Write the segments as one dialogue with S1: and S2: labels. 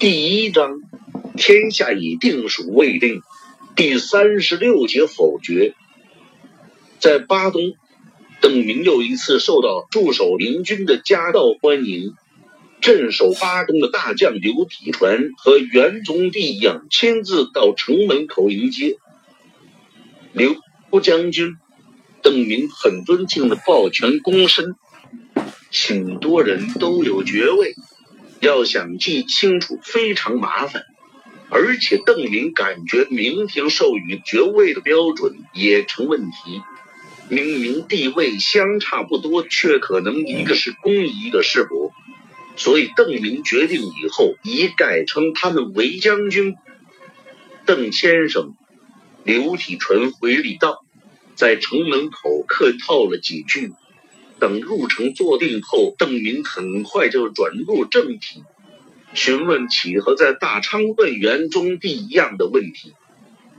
S1: 第一章，天下已定属未定。第三十六节否决。在巴东，邓明又一次受到驻守明军的夹道欢迎。镇守巴东的大将刘体传和元宗帝样亲自到城门口迎接刘将军。邓明很尊敬的抱拳躬身。许多人都有爵位。要想记清楚非常麻烦，而且邓明感觉明廷授予爵位的标准也成问题。明明地位相差不多，却可能一个是公，一个是伯，所以邓明决定以后一概称他们为将军。邓先生，刘体纯回礼道，在城门口客套了几句。等入城坐定后，邓明很快就转入正题，询问起和在大昌问元宗帝一样的问题。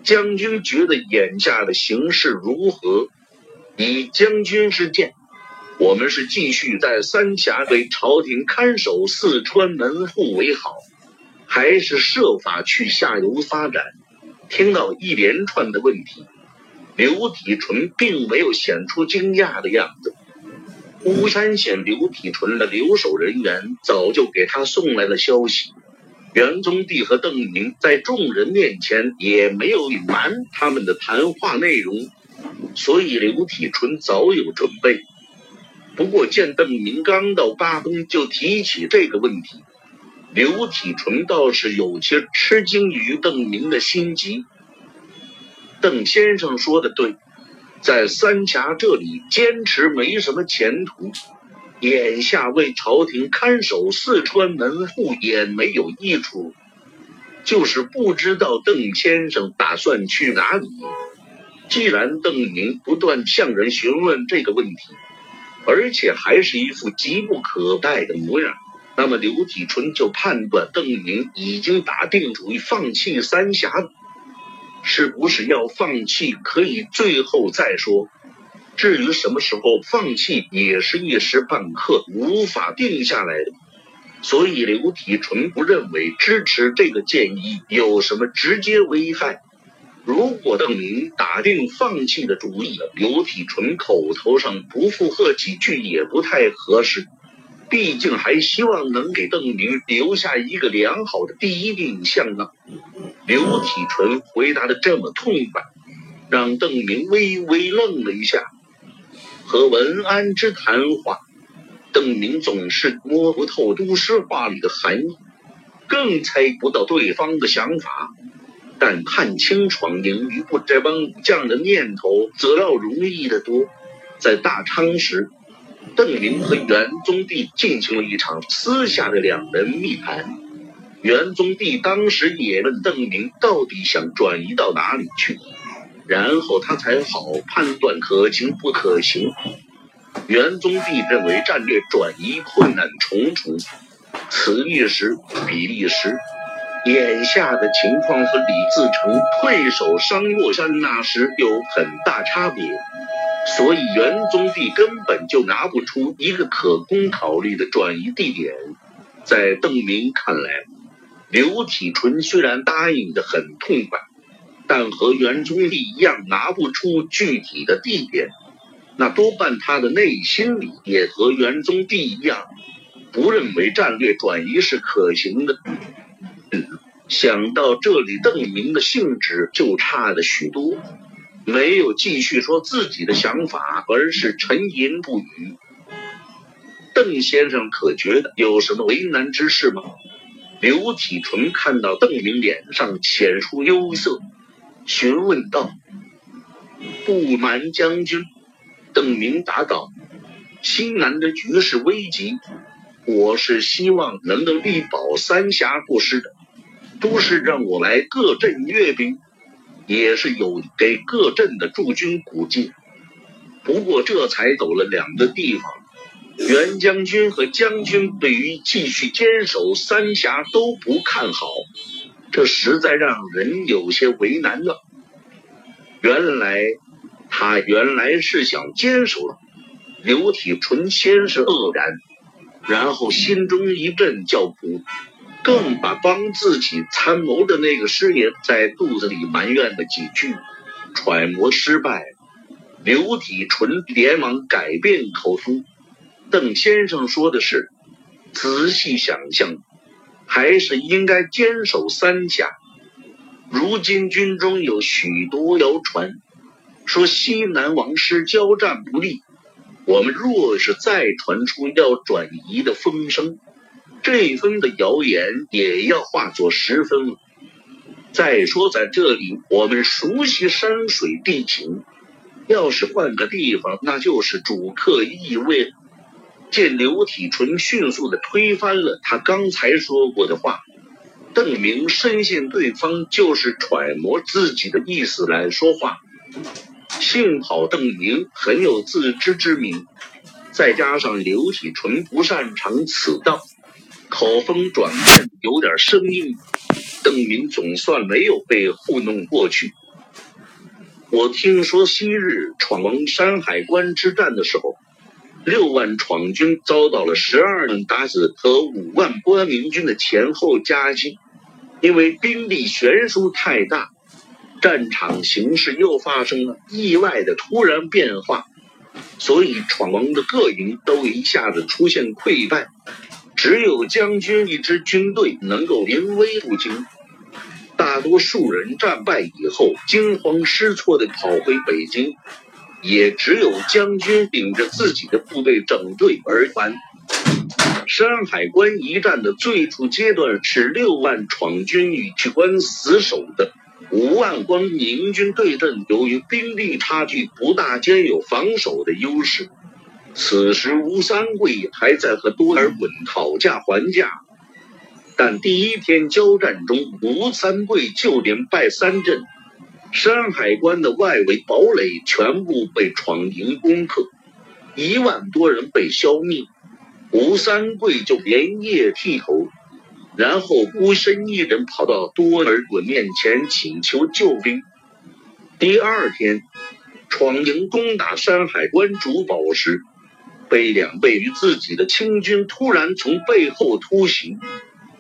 S1: 将军觉得眼下的形势如何？以将军之见，我们是继续在三峡为朝廷看守四川门户为好，还是设法去下游发展？听到一连串的问题，刘体纯并没有显出惊讶的样子。巫山县刘体纯的留守人员早就给他送来了消息，元宗帝和邓明在众人面前也没有隐瞒他们的谈话内容，所以刘体纯早有准备。不过见邓明刚到巴东就提起这个问题，刘体纯倒是有些吃惊于邓明的心急。邓先生说的对。在三峡这里坚持没什么前途，眼下为朝廷看守四川门户也没有益处，就是不知道邓先生打算去哪里。既然邓明不断向人询问这个问题，而且还是一副急不可待的模样，那么刘体纯就判断邓明已经打定主意放弃三峡了。是不是要放弃？可以最后再说。至于什么时候放弃，也是一时半刻无法定下来的。所以刘体纯不认为支持这个建议有什么直接危害。如果邓明打定放弃的主意了，刘体纯口头上不附和几句也不太合适。毕竟还希望能给邓明留下一个良好的第一印象呢。刘体纯回答的这么痛快，让邓明微微愣了一下。和文安之谈话，邓明总是摸不透都市话里的含义，更猜不到对方的想法。但看清闯营余部这帮武将的念头，则要容易得多。在大昌时。邓明和元宗帝进行了一场私下的两人密谈，元宗帝当时也问邓明到底想转移到哪里去，然后他才好判断可行不可行。元宗帝认为战略转移困难重重，此一时彼一时，眼下的情况和李自成退守商洛山那时有很大差别。所以元宗帝根本就拿不出一个可供考虑的转移地点。在邓明看来，刘体纯虽然答应的很痛快，但和元宗帝一样拿不出具体的地点，那多半他的内心里也和元宗帝一样，不认为战略转移是可行的。想到这里，邓明的兴致就差了许多。没有继续说自己的想法，而是沉吟不语。邓先生可觉得有什么为难之事吗？刘体纯看到邓明脸上显出忧色，询问道：“不瞒将军，邓明答道：西南的局势危急，我是希望能够力保三峡不失的，都是让我来各镇阅兵。”也是有给各镇的驻军鼓劲，不过这才走了两个地方，袁将军和将军对于继续坚守三峡都不看好，这实在让人有些为难了。原来他原来是想坚守了。刘体纯先是愕然，然后心中一阵叫苦，更把帮自己参谋的那个师爷在肚子里埋怨了几句。揣摩失败，刘体纯连忙改变口风。邓先生说的是：仔细想想，还是应该坚守三峡。如今军中有许多谣传，说西南王师交战不利。我们若是再传出要转移的风声，这一分的谣言也要化作十分了。再说，在这里我们熟悉山水地形，要是换个地方，那就是主客易位。见刘体纯迅速的推翻了他刚才说过的话，邓明深信对方就是揣摩自己的意思来说话。幸好邓明很有自知之明，再加上刘体纯不擅长此道，口风转变有点生硬，邓明总算没有被糊弄过去。我听说昔日闯王山海关之战的时候，六万闯军遭到了十二万鞑子和五万关明军的前后夹击，因为兵力悬殊太大。战场形势又发生了意外的突然变化，所以闯王的各营都一下子出现溃败，只有将军一支军队能够临危不惊。大多数人战败以后惊慌失措的跑回北京，也只有将军顶着自己的部队整队而还。山海关一战的最初阶段是六万闯军与去关死守的。五万关明军对阵，由于兵力差距不大，兼有防守的优势。此时吴三桂还在和多尔衮讨价还价，但第一天交战中，吴三桂就连败三阵，山海关的外围堡垒全部被闯营攻克，一万多人被消灭，吴三桂就连夜剃头。然后孤身一人跑到多尔衮面前请求救兵。第二天，闯营攻打山海关主堡时，被两倍于自己的清军突然从背后突袭，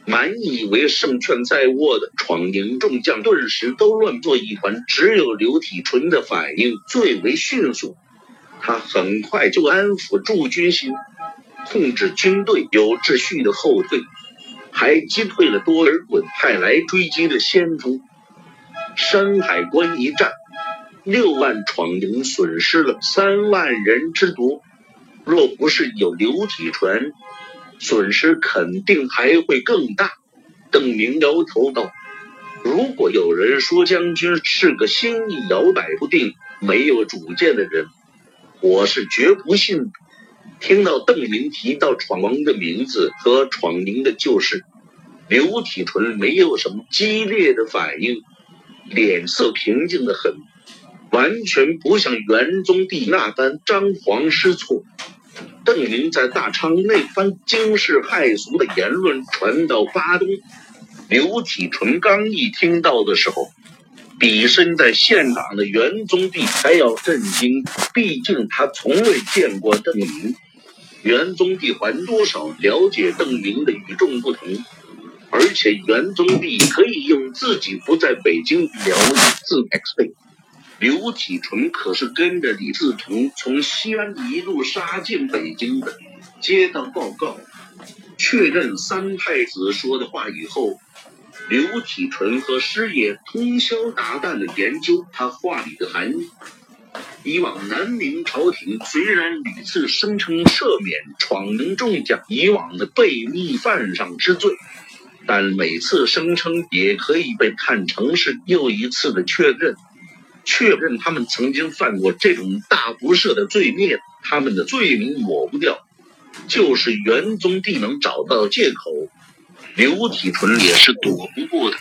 S1: 满以为胜券在握的闯营众将顿时都乱作一团。只有刘体纯的反应最为迅速，他很快就安抚驻军心，控制军队有秩序的后退。还击退了多尔衮派来追击的先锋。山海关一战，六万闯营损失了三万人之多。若不是有刘体纯，损失肯定还会更大。邓明摇头道：“如果有人说将军是个心意摇摆不定、没有主见的人，我是绝不信。”听到邓明提到闯王的名字和闯营的旧事。刘体纯没有什么激烈的反应，脸色平静的很，完全不像元宗帝那般张皇失措。邓林在大昌那番惊世骇俗的言论传到巴东，刘体纯刚一听到的时候，比身在现场的元宗帝还要震惊。毕竟他从未见过邓林，元宗帝还多少了解邓林的与众不同。而且元宗帝可以用自己不在北京了以自 X 背。刘体纯可是跟着李自成从西安一路杀进北京的。接到报告，确认三太子说的话以后，刘体纯和师爷通宵达旦的研究他话里的含义。以往南明朝廷虽然屡次声称赦免闯营众将以往的悖逆犯上之罪。但每次声称也可以被看成是又一次的确认，确认他们曾经犯过这种大不赦的罪孽，他们的罪名抹不掉，就是元宗帝能找到借口，刘体纯也是躲不过的。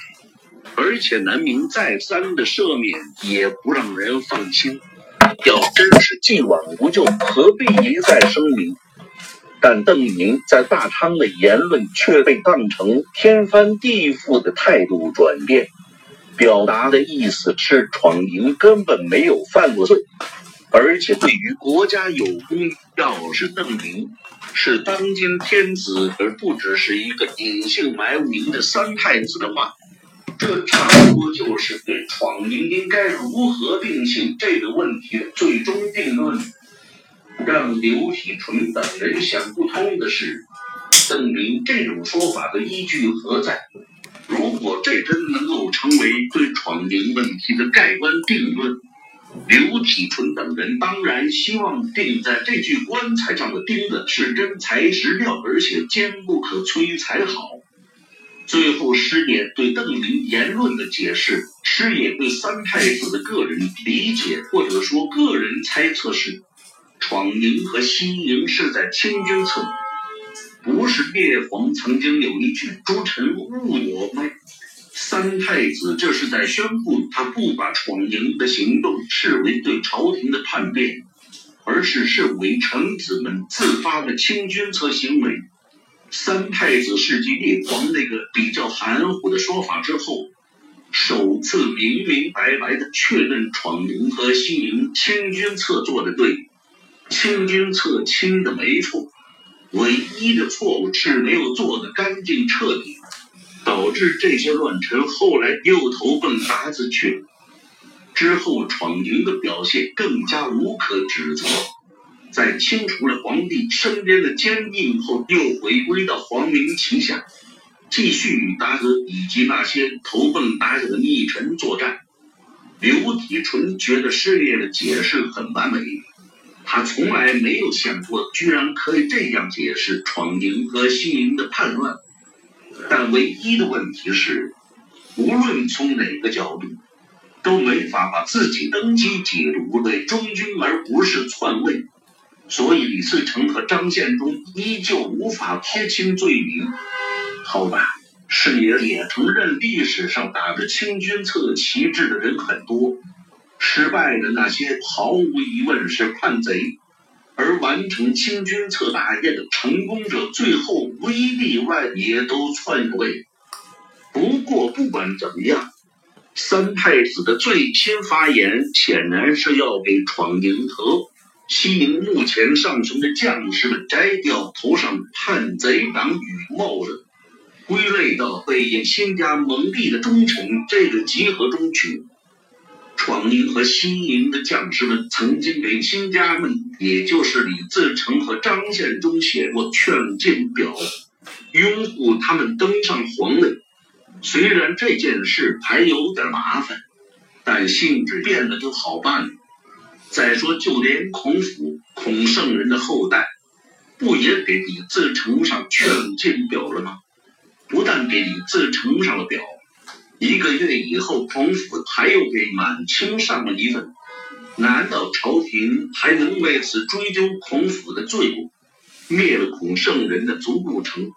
S1: 而且南明再三的赦免也不让人放心，要真是既往不咎，何必一再声明？但邓明在大昌的言论却被当成天翻地覆的态度转变，表达的意思是闯营根本没有犯过罪，而且对于国家有功要是邓明是当今天子，而不只是一个隐姓埋名的三太子的话，这差不多就是对闯营应该如何定性这个问题的最终定论。让刘体纯等人想不通的是，邓明这种说法的依据何在？如果这真能够成为对闯营问题的盖棺定论，刘体纯等人当然希望钉在这具棺材上的钉子是真材实料，而且坚不可摧才好。最后，师爷对邓林言论的解释，师爷对三太子的个人理解或者说个人猜测是。闯营和西营是在清君侧，不是列皇曾经有一句“诸臣误我”吗？三太子这是在宣布他不把闯营的行动视为对朝廷的叛变，而是视为臣子们自发的清君侧行为。三太子是继列皇那个比较含糊的说法之后，首次明明白白的确认闯营和西营清君侧做的对。清君侧清的没错，唯一的错误是没有做的干净彻底，导致这些乱臣后来又投奔达子去了。之后闯营的表现更加无可指责，在清除了皇帝身边的奸佞后，又回归到皇明旗下，继续与达子以及那些投奔达子的逆臣作战。刘体纯觉得师爷的解释很完美。他从来没有想过，居然可以这样解释闯营和西营的叛乱。但唯一的问题是，无论从哪个角度，都没法把自己登基解读为忠君而不是篡位。所以李自成和张献忠依旧无法撇清罪名。好吧，师爷也承认历史上打着清军侧旗帜的人很多。失败的那些毫无疑问是叛贼，而完成清君侧大业的成功者，最后无一例外也都篡位。不过不管怎么样，三太子的最新发言显然是要给闯营和西宁目前上层的将士们摘掉头上叛贼党羽帽子，归类到被新家蒙蔽的忠臣这个集合中去。闯营和西营的将士们曾经给亲家们，也就是李自成和张献忠写过劝进表，拥护他们登上皇位。虽然这件事还有点麻烦，但性质变了就好办了。再说，就连孔府孔圣人的后代，不也给李自成上劝进表了吗？不但给李自成上了表。一个月以后，孔府还又给满清上了一份。难道朝廷还能为此追究孔府的罪过，灭了孔圣人的族不成？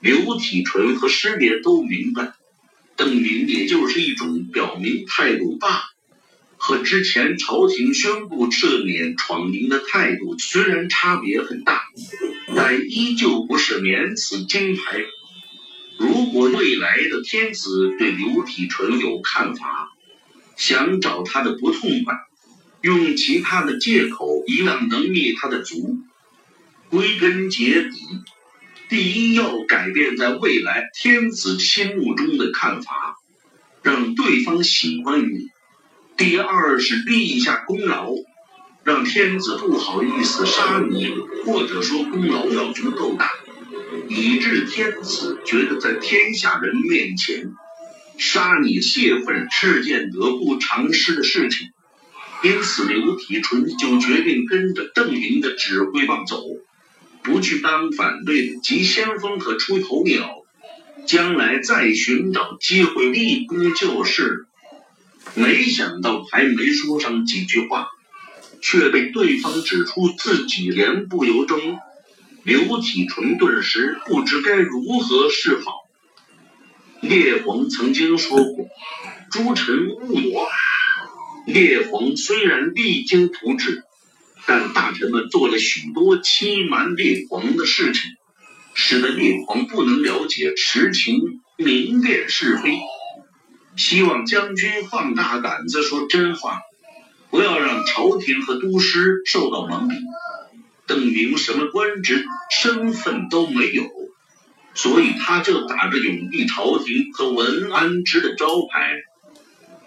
S1: 刘体纯和师爷都明白，邓明也就是一种表明态度罢和之前朝廷宣布赦免闯营的态度虽然差别很大，但依旧不是免死金牌。如果未来的天子对刘体纯有看法，想找他的不痛快，用其他的借口一样能灭他的族。归根结底，第一要改变在未来天子心目中的看法，让对方喜欢你；第二是立一下功劳，让天子不好意思杀你，或者说功劳要足够大。以致天子觉得在天下人面前杀你泄愤是件得不偿失的事情，因此刘体纯就决定跟着邓明的指挥棒走，不去当反对的急先锋和出头鸟，将来再寻找机会立功就是。没想到还没说上几句话，却被对方指出自己言不由衷。刘体纯顿时不知该如何是好。列皇曾经说过：“诸臣误我。”列皇虽然励精图治，但大臣们做了许多欺瞒列皇的事情，使得列皇不能了解实情，明辨是非。希望将军放大胆子说真话，不要让朝廷和都师受到蒙蔽。邓明什么官职、身份都没有，所以他就打着永历朝廷和文安之的招牌。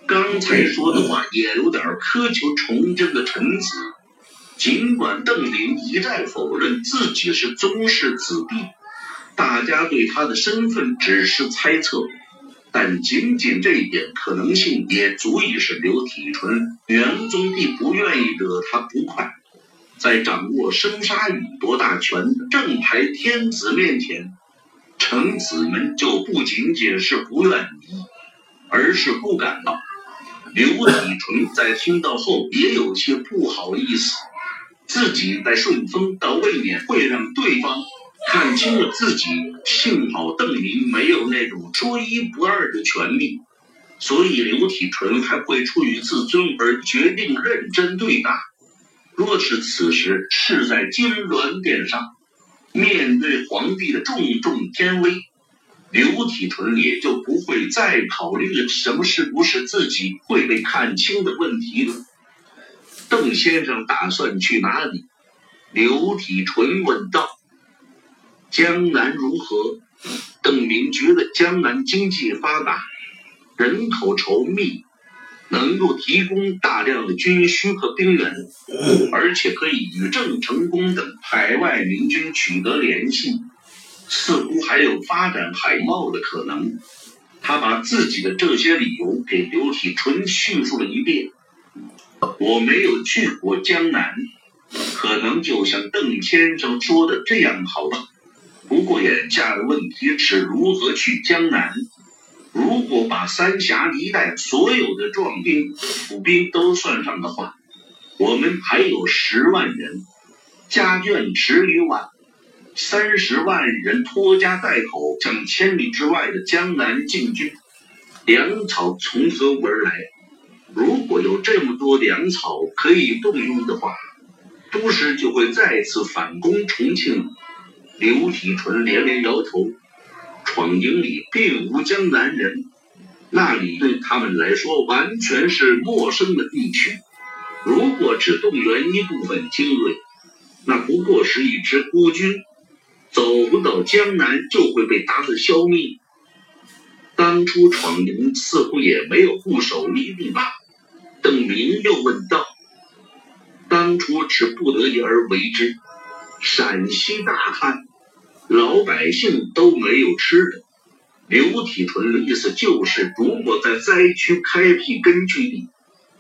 S1: 刚才说的话也有点苛求崇祯的臣子。尽管邓林一再否认自己是宗室子弟，大家对他的身份只是猜测。但仅仅这一点可能性也足以使刘体纯元宗帝不愿意惹他不快。在掌握生杀予夺大权的正牌天子面前，臣子们就不仅仅是不愿意，而是不敢了。刘体纯在听到后也有些不好意思，自己在顺风倒未免会让对方。看清了自己，幸好邓明没有那种说一不二的权利，所以刘体纯还会出于自尊而决定认真对待。若是此时是在金銮殿上，面对皇帝的重重天威，刘体纯也就不会再考虑什么是不是自己会被看清的问题了。邓先生打算去哪里？刘体纯问道。江南如何？邓明觉得江南经济发达，人口稠密，能够提供大量的军需和兵源，而且可以与郑成功等海外明军取得联系，似乎还有发展海贸的可能。他把自己的这些理由给刘体纯叙述了一遍。我没有去过江南，可能就像邓先生说的这样好吧。不过眼下的问题是如何去江南？如果把三峡一带所有的壮兵、府兵都算上的话，我们还有十万人，家眷十余万，三十万人拖家带口向千里之外的江南进军，粮草从何而来？如果有这么多粮草可以动用的话，都师就会再次反攻重庆。刘体纯连连摇头，闯营里并无江南人，那里对他们来说完全是陌生的地区。如果只动员一部分精锐，那不过是一支孤军，走不到江南就会被打死消灭。当初闯营似乎也没有固守一地吧？邓明又问道。当初是不得已而为之，陕西大旱。老百姓都没有吃的。刘体纯的意思就是，如果在灾区开辟根据地，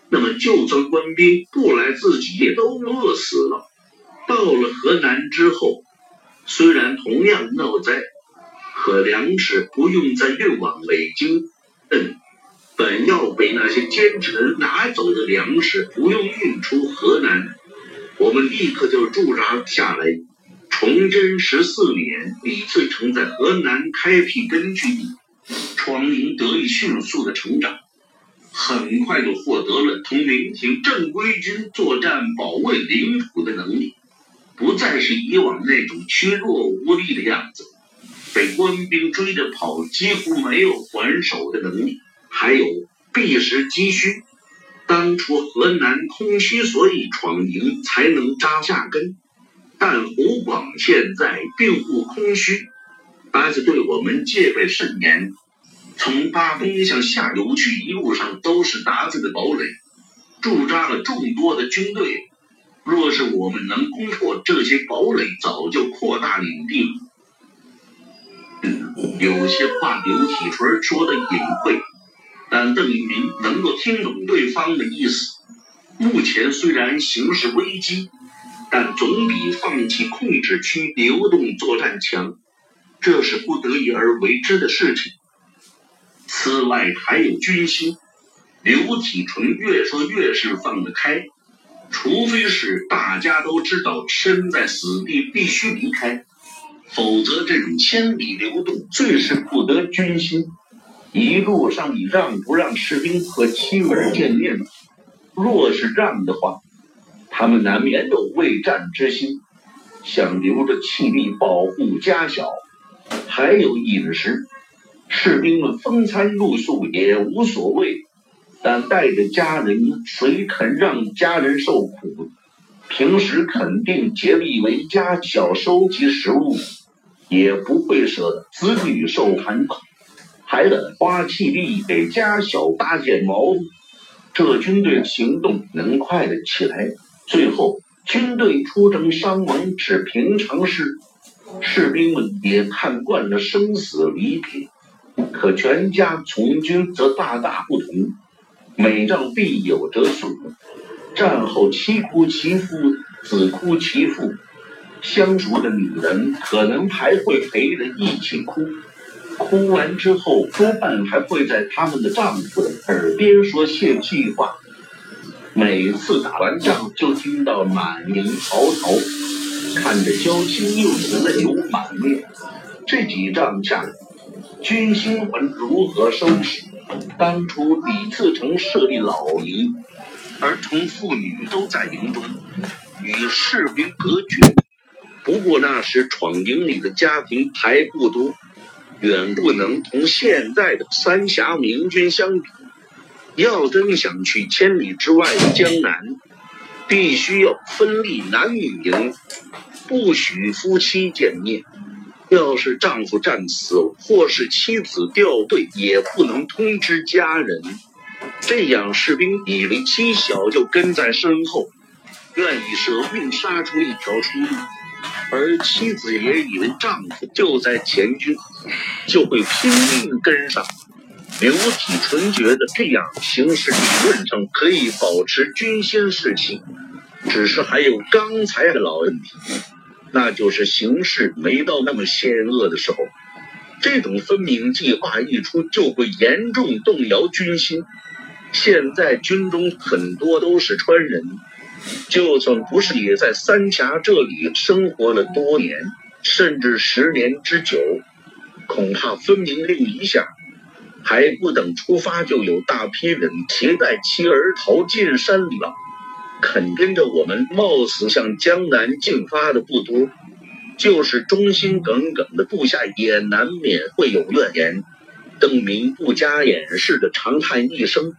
S1: 那么就算官兵不来，自己也都饿死了。到了河南之后，虽然同样闹灾，可粮食不用再运往北京。嗯，本要被那些奸臣拿走的粮食不用运出河南，我们立刻就驻扎下来。崇祯十四年，李自成在河南开辟根据地，闯营得以迅速的成长，很快就获得了同明廷正规军作战、保卫领土的能力，不再是以往那种虚弱无力的样子，被官兵追着跑，几乎没有还手的能力，还有避实击虚。当初河南空虚，所以闯营才能扎下根。但湖广现在并不空虚，达子对我们戒备甚严。从巴东向下游去，一路上都是达子的堡垒，驻扎了众多的军队。若是我们能攻破这些堡垒，早就扩大领地了。有些话刘体纯说的隐晦，但邓明能够听懂对方的意思。目前虽然形势危机。但总比放弃控制区流动作战强，这是不得已而为之的事情。此外还有军心。刘体纯越说越是放得开，除非是大家都知道身在死地必须离开，否则这种千里流动最是不得军心。一路上你让不让士兵和妻儿见面？若是让的话。他们难免有畏战之心，想留着气力保护家小，还有饮食，士兵们风餐露宿也无所谓，但带着家人，谁肯让家人受苦？平时肯定竭力为家小收集食物，也不会舍得子女受寒苦，还得花气力给家小搭建茅屋。这军队行动能快得起来，最后军队出征伤亡是平常事，士兵们也看惯了生死离别。可全家从军则大大不同，每仗必有折损。战后妻哭其夫，子哭其父，相熟的女人可能还会陪着一起哭，哭完之后多半还会在他们的丈夫的耳边说泄气话。每次打完仗就听到满营嚎啕，看着娇妻幼子泪流满面。这几仗下，军心还如何收拾？当初李自成设立老营。儿童妇女都在营中，与士兵隔绝。不过那时闯营里的家庭还不多，远不能同现在的三峡明军相比。要真想去千里之外的江南，必须要分立男女营，不许夫妻见面。要是丈夫战死或是妻子掉队，也不能通知家人。这样，士兵以为妻小就跟在身后，愿意舍命杀出一条出路；而妻子也以为丈夫就在前军，就会拼命跟上。刘体纯觉得这样形势理论上可以保持军心士气，只是还有刚才的老问题，那就是形势没到那么险恶的时候，这种分明计划一出，就会严重动摇军心。现在军中很多都是川人，就算不是，也在三峡这里生活了多年，甚至十年之久。恐怕分明令一下，还不等出发，就有大批人携带妻儿逃进山里了。肯跟着我们，冒死向江南进发的不多，就是忠心耿耿的部下，也难免会有怨言。邓明不加掩饰的长叹一声。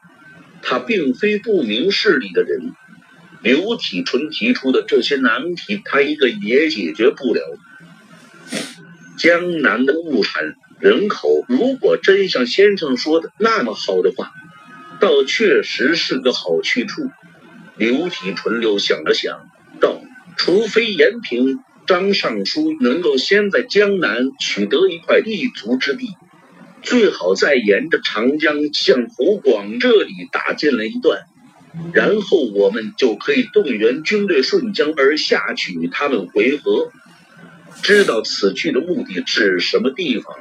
S1: 他并非不明事理的人，刘体纯提出的这些难题，他一个也解决不了。江南的物产人口，如果真像先生说的那么好的话，倒确实是个好去处。刘体纯又想了想，道：“除非延平、张尚书能够先在江南取得一块立足之地。”最好再沿着长江向湖广这里打进了一段，然后我们就可以动员军队顺江而下去与他们回合。知道此去的目的是什么地方，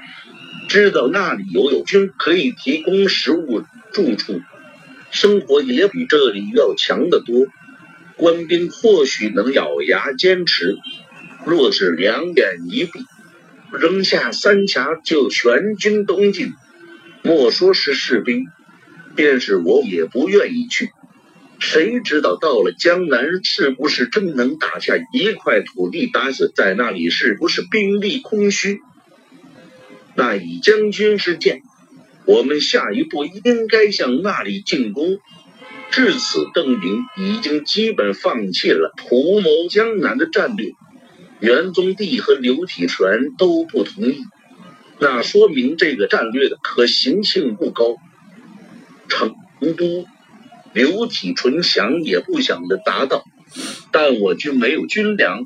S1: 知道那里有友军可以提供食物、住处，生活也比这里要强得多。官兵或许能咬牙坚持，若是两眼一闭。扔下三峡就全军东进，莫说是士兵，便是我也不愿意去。谁知道到了江南，是不是真能打下一块土地？打死在那里，是不是兵力空虚？那以将军之见，我们下一步应该向那里进攻。至此，邓明已经基本放弃了图谋江南的战略。元宗帝和刘体全都不同意，那说明这个战略的可行性不高。成都，刘体纯想也不想的答道：“但我军没有军粮，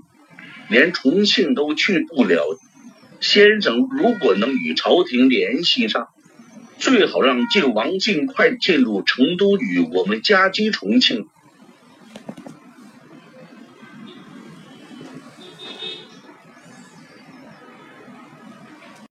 S1: 连重庆都去不了。先生如果能与朝廷联系上，最好让晋王尽快进入成都与我们夹击重庆。”